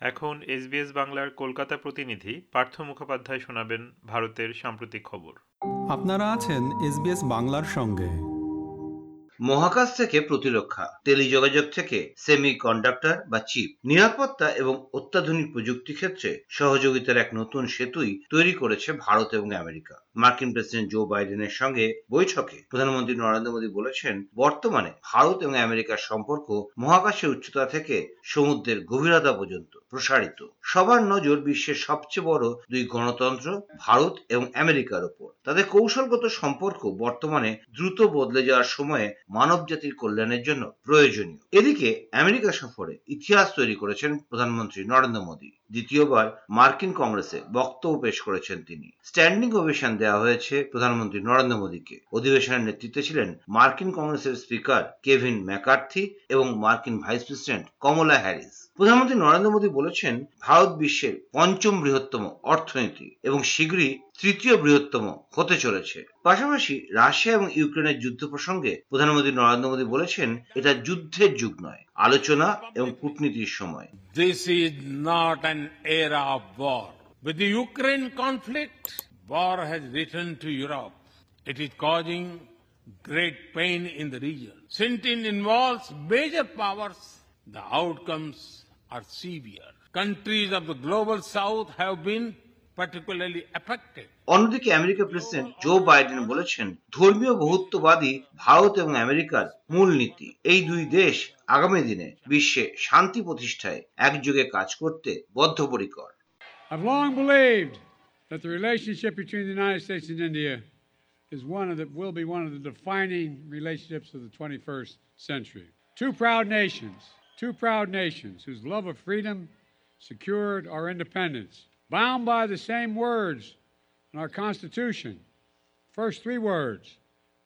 এখন এসবিএস বাংলার কলকাতা প্রতিনিধি পার্থ মুখোপাধ্যায় শোনাবেন ভারতের সাম্প্রতিক খবর। আপনারা আছেন এসবিএস বাংলার সঙ্গে। মহাকাশ থেকে প্রতিরক্ষা টেলিযোগাযোগ থেকে সেমি কন্ডাক্টর বা চিপ নিরাপত্তা এবং অত্যাধুনিক প্রযুক্তি ক্ষেত্রে সহযোগিতার এক নতুন সেতুই তৈরি করেছে ভারত এবং আমেরিকা। মার্কিন প্রেসিডেন্ট জো বাইডেনের সঙ্গে বৈঠকে প্রধানমন্ত্রী নরেন্দ্র মোদী বলেছেন বর্তমানে ভারত এবং আমেরিকার সম্পর্ক মহাকাশের উচ্চতা থেকে সমুদ্রের গভীরতা পর্যন্ত। প্রসারিত। সবার নজর বিশ্বের সবচেয়ে বড় দুই গণতন্ত্র, ভারত এবং আমেরিকার উপর তাদের কৌশলগত সম্পর্ক বর্তমানে দ্রুত বদলে যাওয়ার সময়ে মানব জাতির কল্যাণের জন্য প্রয়োজনীয়। এদিকে আমেরিকা সফরে ইতিহাস তৈরি করেছেন প্রধানমন্ত্রী নরেন্দ্র মোদী। দ্বিতীয়বার মার্কিন কংগ্রেসে বক্তব্য পেশ করেছেন তিনি। স্ট্যান্ডিং ওভেশন দেওয়া হয়েছে প্রধানমন্ত্রী নরেন্দ্র মোদীকে। অধিবেশনের নেতৃত্বে ছিলেন মার্কিন কংগ্রেসের স্পিকার কেভিন ম্যাকার্থি এবং মার্কিন ভাইস প্রেসিডেন্ট কমলা হ্যারিস। প্রধানমন্ত্রী নরেন্দ্র মোদী বলেছেন, ভারত বিশ্বের পঞ্চম বৃহত্তম অর্থনীতি এবং শীঘ্রই তৃতীয় বৃহত্তম হতে চলেছে পাশাপাশি রাশিয়া এবং ইউক্রেনের যুদ্ধ প্রসঙ্গে প্রধানমন্ত্রী নরেন্দ্র মোদী বলেছেন এটা যুদ্ধের যুগ নয় আলোচনা এবং কূটনীতির সময় This is not an era of war. With the Ukraine conflict, war has returned to Europe. It is causing great pain in the region. Since it involves major powers, the outcomes are severe. Countries of the global south have been particularly affected. অন্যদিকে আমেরিকার president Joe Biden বলেছেন ধর্মীয় বহুত্ববাদী ভারত এবং আমেরিকার মূলনীতি এই দুই দেশ আগামী দিনে বিশ্বে শান্তি প্রতিষ্ঠায় একযোগে কাজ করতে বদ্ধপরিকর I've long believed that the relationship between the United States and India is one of the will be one of the defining relationships of the 21st century. Two proud nations, two proud nations whose love of freedom secured our independence, bound by the same words in our Constitution. First three words,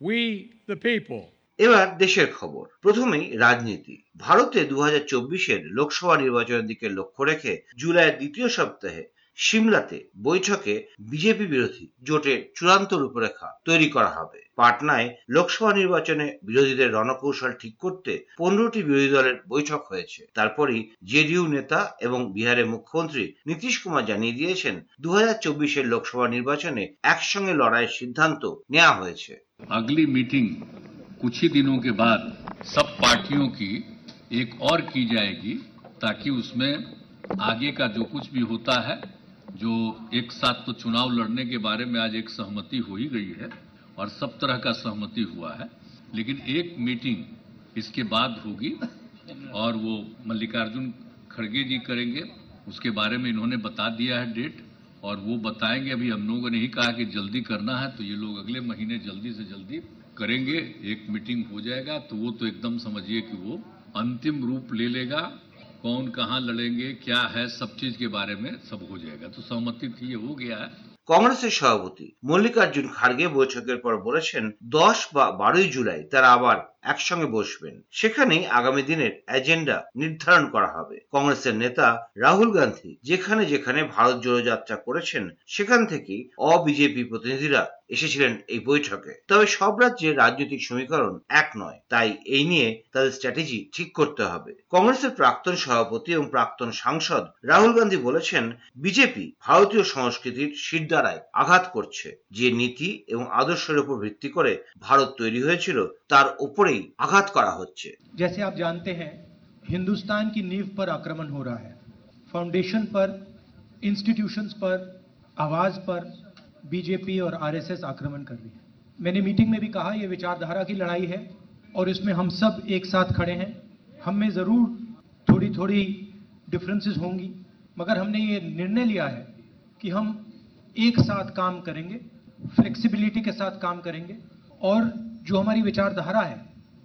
we the people. এবার দেশের খবর প্রথমেই রাজনীতি ভারতে দু হাজার লোকসভা নির্বাচনের দিকে লক্ষ্য রেখে জুলাইয়ের দ্বিতীয় সপ্তাহে সিমলাতে বৈঠকে বিজেপি বিরোধী জোটের চূড়ান্ত রূপরেখা তৈরি করা হবে পাটনায় লোকসভা নির্বাচনে বিরোধীদের রণকৌশল ঠিক করতে পনেরোটি বিরোধী দলের বৈঠক হয়েছে তারপরই জেডিইউ নেতা এবং বিহারের মুখ্যমন্ত্রী নীতিশ কুমার জানিয়ে দিয়েছেন দু হাজার চব্বিশের লোকসভা নির্বাচনে একসঙ্গে লড়াইয়ের সিদ্ধান্ত নেওয়া হয়েছে अगली मीटिंग कुछ ही दिनों के बाद सब पार्टियों की एक और की जाएगी ताकि उसमें आगे का जो कुछ भी होता है जो एक साथ तो चुनाव लड़ने के बारे में आज एक सहमति हो ही गई है और सब तरह का सहमति हुआ है, लेकिन एक मीटिंग इसके बाद होगी और वो मल्लिकार्जुन खड़गे जी करेंगे। उसके बारे में इन्होंने बता दिया है डेट और वो बताएँगे। अभी हम लोगों ने ही कहा कि जल्दी करना है तो ये लोग अगले महीने जल्दी से जल्दी करेंगे। एक मीटिंग हो जाएगा तो वो तो एकदम समझिए कि वो अंतिम रूप ले लेगा। कौन कहाँ लड़ेंगे क्या है सब चीज के बारे में सब हो जाएगा तो सहमति थी ये हो गया है কংগ্রেসের সভাপতি মল্লিকার্জুন খার্গে বৈঠকের পর বলেছেন দশ বা বারোই জুলাই তারা আবার একসঙ্গে বসবেন। সেখানেই আগামী দিনের এজেন্ডা নির্ধারণ করা হবে। কংগ্রেসের নেতা রাহুল গান্ধী যেখানে যেখানে ভারত জোড়ো যাত্রা করেছেন, সেখান থেকেই অবিজেপি প্রতিনিধিরা এসেছিলেন এই বৈঠকে। তবে সব রাজ্যের রাজনৈতিক সমীকরণ এক নয়। তাই এই নিয়ে তাদের স্ট্র্যাটেজি ঠিক করতে হবে। কংগ্রেসের প্রাক্তন সভাপতি এবং প্রাক্তন সাংসদ রাহুল গান্ধী বলেছেন, বিজেপি ভারতীয় সংস্কৃতির শিরদাঁড়ায় আঘাত করছে। যে নীতি এবং আদর্শের উপর ভিত্তি করে ভারত তৈরি হয়েছিল, তার উপরেই আঘাত করা হচ্ছে जैसे आप जानते हैं हिंदुस्तान की नींव पर आक्रमण हो रहा है फाउंडेशन पर इंस्टीट्यूशंस पर आवाज पर बीजेपी और आरएसएस आक्रमण कर रही है मैंने मीटिंग में भी कहा यह विचारधारा की लड़ाई है और इसमें हम सब एक साथ खड़े हैं हम में ज़रूर थोड़ी थोड़ी डिफरेंसेस होंगी मगर हमने ये निर्णय लिया है कि हम एक साथ काम करेंगे फ्लेक्सिबिलिटी के साथ काम करेंगे और जो हमारी विचारधारा है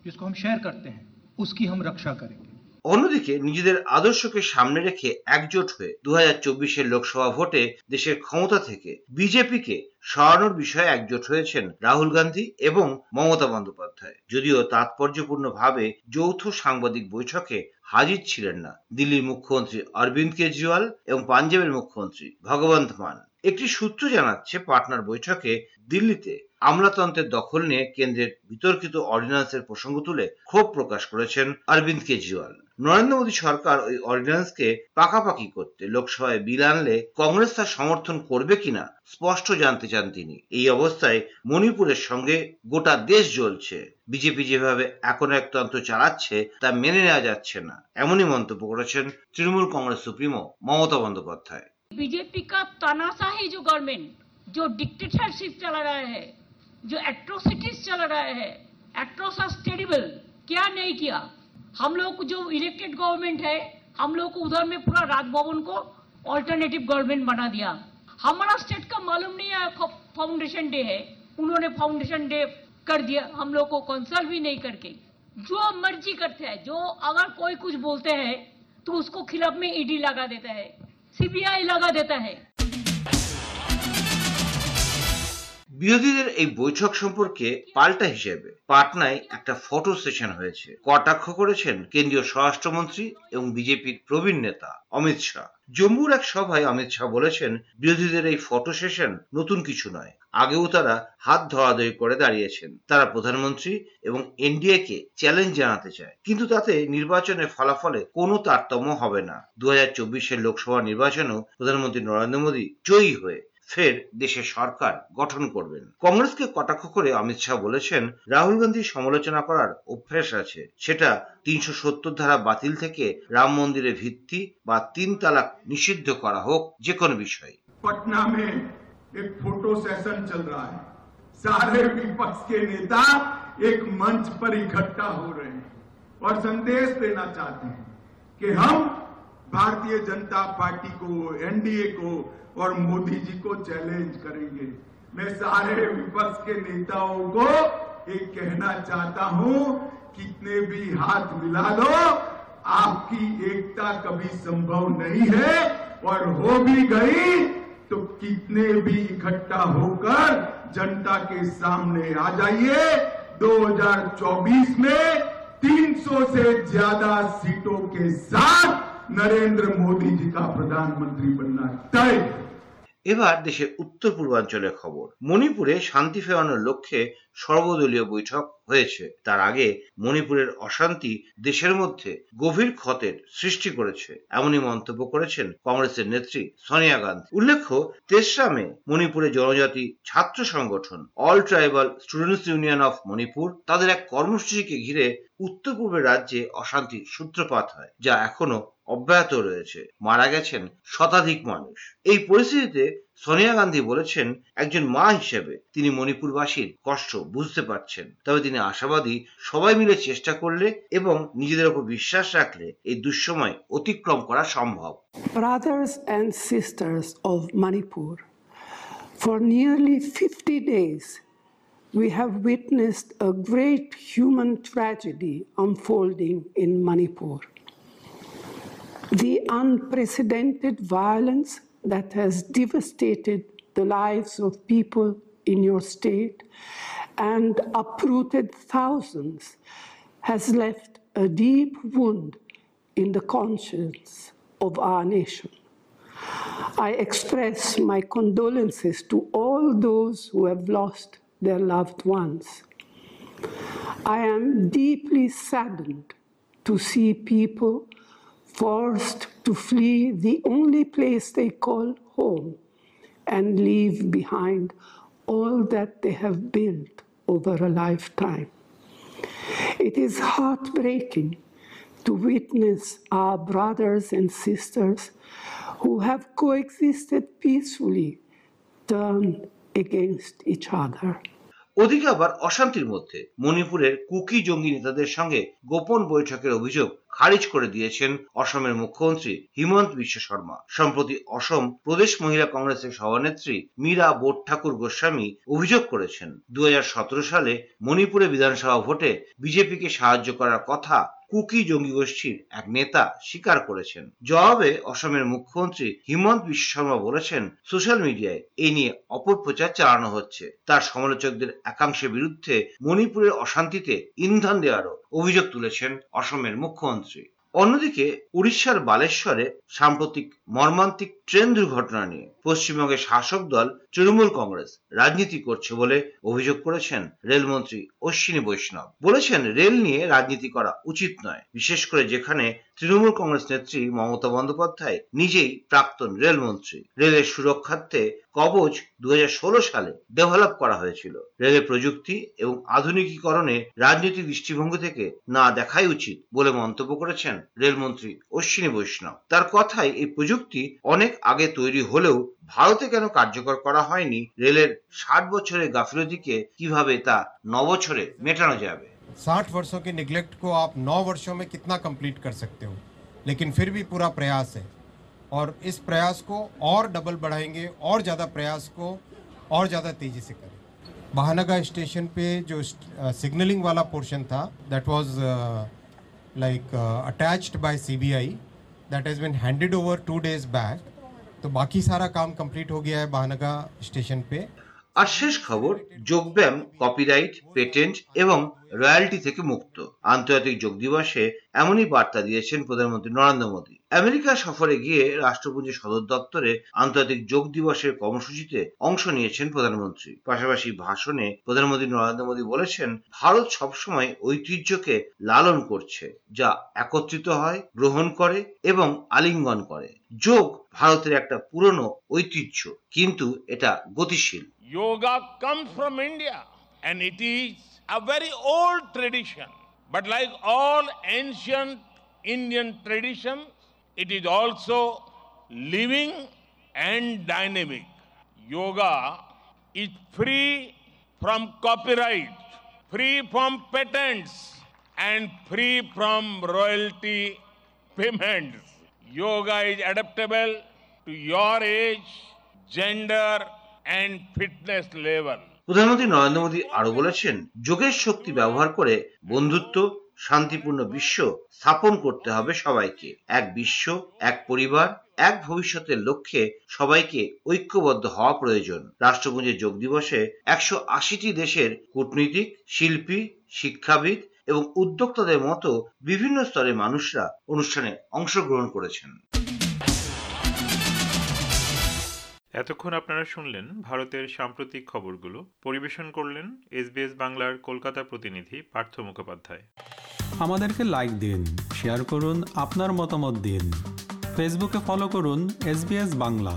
जिसको हम शेयर करते हैं उसकी हम रक्षा करेंगे অন্যদিকে নিজেদের আদর্শকে সামনে রেখে একজোট হয়ে দু হাজার চব্বিশের লোকসভা ভোটে দেশের ক্ষমতা থেকে বিজেপিকে সরানোর বিষয়ে একজোট হয়েছেন রাহুল গান্ধী এবং মমতা বন্দ্যোপাধ্যায় যদিও তাৎপর্যপূর্ণভাবে যৌথ সাংবাদিক বৈঠকে হাজির ছিলেন না দিল্লির মুখ্যমন্ত্রী অরবিন্দ কেজরিওয়াল এবং পাঞ্জাবের মুখ্যমন্ত্রী ভগবন্ত মান একটি সূত্র জানাচ্ছে পাটনার বৈঠকে দিল্লিতে আমলাতন্ত্রের দখল নিয়ে কেন্দ্রের বিতর্কিত অর্ডিন্যান্সের প্রসঙ্গ তুলে ক্ষোভ প্রকাশ করেছেন অরবিন্দ কেজরিওয়াল। নরেন্দ্র মোদী সরকার ওই অর্ডিন্যান্সকে পাকাপাকি করতে লোকসভায় বিল আনলে কংগ্রেস তার সমর্থন করবে কিনা স্পষ্ট জানতে চান তিনি। এই অবস্থায় মণিপুরের সঙ্গে গোটা দেশ জ্বলছে। বিজেপি যেভাবে এখন একতন্ত্র চালাচ্ছে, তা মেনে নেওয়া যাচ্ছে না। এমনই মন্তব্য করেছেন তৃণমূল কংগ্রেস সুপ্রিমো মমতা বন্দ্যোপাধ্যায়। बीजेपी का तानाशाही जो गवर्नमेंट, जो डिक्टेटरशिप चला रहा है, जो एट्रोसिटीज चला रहा है एट्रोसस टेरिबल क्या नहीं किया? हम लोग को जो इलेक्टेड गवर्नमेंट है, हम लोग को उधर में पूरा राजभवन को ऑल्टरनेटिव गवर्नमेंट बना दिया। हमारा स्टेट का मालूम नहीं है फाउंडेशन डे है। उन्होंने फाउंडेशन डे कर दिया। हम लोग को कंसल्ट भी नहीं करके। जो मर्ज़ी करते हैं, जो अगर कोई कुछ बोलते हैं तो उसको खिलाफ में ईडी लगा देता है। সিবিআই লাগা দেতা বিরোধীদের এই বৈঠক সম্পর্কে পাল্টা হিসেবে পাটনায় একটা ফটো সেশন হয়েছে। কটাক্ষ করেছেন কেন্দ্রীয় স্বরাষ্ট্রমন্ত্রী এবং বিজেপির প্রবীণ নেতা অমিত শাহ। জম্মুর এক সভায় অমিত শাহ বলেছেন, বিরোধীদের এই ফটো সেশন নতুন কিছু নয়। আগেও তারা হাত ধরাধরি করে দাঁড়িয়েছেন। তারা প্রধানমন্ত্রী এবং এনডিএ কে চ্যালেঞ্জ জানাতে চায়। কিন্তু তাতে নির্বাচনের ফলাফলে কোনো তারতম্য হবে না। দু হাজার চব্বিশের লোকসভা নির্বাচনেও প্রধানমন্ত্রী নরেন্দ্র মোদী জয়ী হয়ে ফের দেশের সরকার গঠন করবেন কংগ্রেসকে কটাক্ষ করে অমিত শাহ বলেছেন রাহুল গান্ধীর সমালোচনা করার অভ্যেস আছে সেটা তিনশো সত্তর ধারা বাতিল থেকে রাম মন্দিরের ভিত্তি বা তিন তালাক নিষিদ্ধ করা হোক যে কোনো বিষয় पटना में एक फोटो सेशन चल रहा है सारे विपक्ष के नेता एक मंच पर इकट्ठा हो रहे हैं और संदेश देना चाहते हैं कि हम भारतीय जनता पार्टी को, एनडीए को और मोदी जी को चैलेंज करेंगे। मैं सारे विपक्ष के नेताओं को एक कहना चाहता हूँ, कितने भी हाथ मिला लो, आपकी एकता कभी संभव नहीं है और हो भी गई तो कितने भी इकट्ठा होकर जनता के सामने आ जाइए। 2024 में 300 से ज़्यादा सीटों के साथ नरेंद्र मोदी जी का प्रधानमंत्री बनना तय এবার দেশের উত্তর পূর্বাঞ্চলের খবর মণিপুরে শান্তি ফেরানোর লক্ষ্যে সর্বদলীয় বৈঠক হয়েছে। তার আগে মণিপুরের অশান্তি দেশের মধ্যে গভীর ক্ষতের সৃষ্টি করেছে, এমনই মন্তব্য করেছেন কংগ্রেসের নেত্রী সোনিয়া গান্ধী। উল্লেখ্য তেসরা মে মণিপুরে জনজাতি ছাত্র সংগঠন all tribal students union of Manipur তাদের এক কর্মসূচিকে ঘিরে উত্তর পূর্বের রাজ্যে অশান্তির সূত্রপাত হয়, যা এখনও অব্যাহত রয়েছে। মারা গেছেন শতাধিক মানুষ। এই পরিস্থিতিতে সোনিয়া গান্ধী বলেছেন একজন মা হিসেবে তিনি মণিপুরবাসীর কষ্ট বুঝতে পারছেন তবে তিনি আশাবাদী সবাই মিলে চেষ্টা করলে এবং নিজেদের উপর বিশ্বাস রাখলে এই দুঃসময় অতিক্রম করা সম্ভব Brothers and sisters of Manipur, for nearly 50 days, we have witnessed a great human tragedy unfolding in Manipur. The unprecedented violence that has devastated the lives of people in your state and uprooted thousands has left a deep wound in the conscience of our nation. I express my condolences to all those who have lost their loved ones. I am deeply saddened to see people forced to flee the only place they call home and leave behind all that they have built over a lifetime. It is heartbreaking to witness our brothers and sisters who have coexisted peacefully turn against each other. ওদিকে আবার অশান্তির মধ্যে মণিপুরের cookie জঙ্গি নেতাদের সঙ্গে গোপন বৈঠকের অভিযোগ খারিজ করে দিয়েছেন অসমের মুখ্যমন্ত্রী হিমন্ত বিশ্ব শর্মা। সম্প্রতি অসম প্রদেশ মহিলা কংগ্রেসের সভানেত্রী মীরা বোট ঠাকুর গোস্বামী অভিযোগ করেছেন দু হাজার সতেরো সালে মণিপুরে বিধানসভা ভোটে বিজেপিকে সাহায্য করার কথা কুকি জঙ্গি গোষ্ঠীর এক নেতা স্বীকার করেছেন। জবাবে অসমের মুখ্যমন্ত্রী হিমন্ত বিশ্ব শর্মা বলেছেন, সোশ্যাল মিডিয়ায় এ নিয়ে অপপ্রচার চালানো হচ্ছে। তার সমালোচকদের একাংশের বিরুদ্ধে মণিপুরের অশান্তিতে ইন্ধন দেওয়ারও অভিযোগ তুলেছেন অসমের মুখ্যমন্ত্রী। অন্যদিকে উড়িষ্যার বালেশ্বরে সাম্প্রতিক মর্মান্তিক ট্রেন দুর্ঘটনা নিয়ে পশ্চিমবঙ্গের শাসক দল তৃণমূল কংগ্রেস রাজনীতি করছে বলে অভিযোগ করেছেন রেলমন্ত্রী অশ্বিনী বৈষ্ণব। বলেছেন, রেল নিয়ে রাজনীতি করা উচিত নয়, বিশেষ করে যেখানে তৃণমূল কংগ্রেস নেত্রী মমতা বন্দ্যোপাধ্যায় নিজেই প্রাক্তন রেলমন্ত্রী। রেলের সুরক্ষার্থে কবচ দু হাজার ষোলো সালে ডেভেলপ করা হয়েছিল। রেলের প্রযুক্তি এবং আধুনিকীকরণে রাজনৈতিক দৃষ্টিভঙ্গি থেকে না দেখাই উচিত বলে মন্তব্য করেছেন রেলমন্ত্রী অশ্বিনী বৈষ্ণব। তার কথায় এই প্রযুক্তি অনেক আগে তৈরি হলেও ভারতে কেন কার্যকর করা হয়নি? রেলের ষাট বছরের গাফিলতিকে কীভাবে তা নবছরে মেটানো যাবে? साठ वर्षों के निगलेक्ट को आप नौ वर्षों में कितना कंप्लीट कर सकते हो? लेकिन फिर भी पूरा प्रयास है। और इस प्रयास को और डबल बढ़ाएँगे, और ज़्यादा प्रयास को और ज़्यादा तेज़ी से करें। बहानगा स्टेशन पे जो सिग्नलिंग वाला पोर्शन था that was like attached by CBI that has been handed over two days back तो बाकी सारा काम कंप्लीट हो गया है बहानगा स्टेशन पे। আর শেষ খবর, যোগব্যায়াম কপিরাইট পেটেন্ট এবং রয়্যালটি থেকে মুক্ত। আন্তর্জাতিক যোগ দিবসে এমনই বার্তা দিয়েছেন প্রধানমন্ত্রী নরেন্দ্র মোদী। আমেরিকা সফরে গিয়ে রাষ্ট্রপুঞ্জের সদর দপ্তরে আন্তর্জাতিক যোগ দিবসের কর্মসূচিতে অংশ নিয়েছেন প্রধানমন্ত্রী। পাশাপাশি ভাষণে প্রধানমন্ত্রী নরেন্দ্র মোদী বলেছেন, ভারত সবসময় ঐতিহ্যকে লালন করছে, যা একত্রিত হয়, গ্রহণ করে এবং আলিঙ্গন করে। যোগ ভারতের একটা পুরনো ঐতিহ্য, কিন্তু এটা গতিশীল। Yoga come from India and it is a very old tradition but like all ancient Indian tradition it is also living and dynamic yoga is free from copyright free from patents and free from royalty payments Yoga is adaptable to your age, gender, and fitness level. প্রধানমন্ত্রী নরেন্দ্র মোদী আরও বলেছেন যোগের শক্তি ব্যবহার করে বন্ধুত্ব শান্তিপূর্ণ বিশ্ব স্থাপন করতে হবে সবাইকে এক বিশ্ব এক পরিবার এক ভবিষ্যতের লক্ষ্যে সবাইকে ঐক্যবদ্ধ হওয়া প্রয়োজন রাষ্ট্রপুঞ্জের যোগ দিবসে একশো আশিটি দেশের কূটনীতিক শিল্পী শিক্ষাবিদ এবং উদ্যোক্তাদের মতো বিভিন্ন স্তরের মানুষরা অনুষ্ঠানে অংশগ্রহণ করেছেন। এতক্ষণ আপনারা শুনলেন ভারতের সাম্প্রতিক খবরগুলো। পরিবেশন করলেন এসবিএস বাংলার কলকাতা প্রতিনিধি পার্থ মুখোপাধ্যায়। আমাদেরকে লাইক দিন শেয়ার করুন আপনার মতামত দিন। ফেসবুকে ফলো করুন এস বাংলা।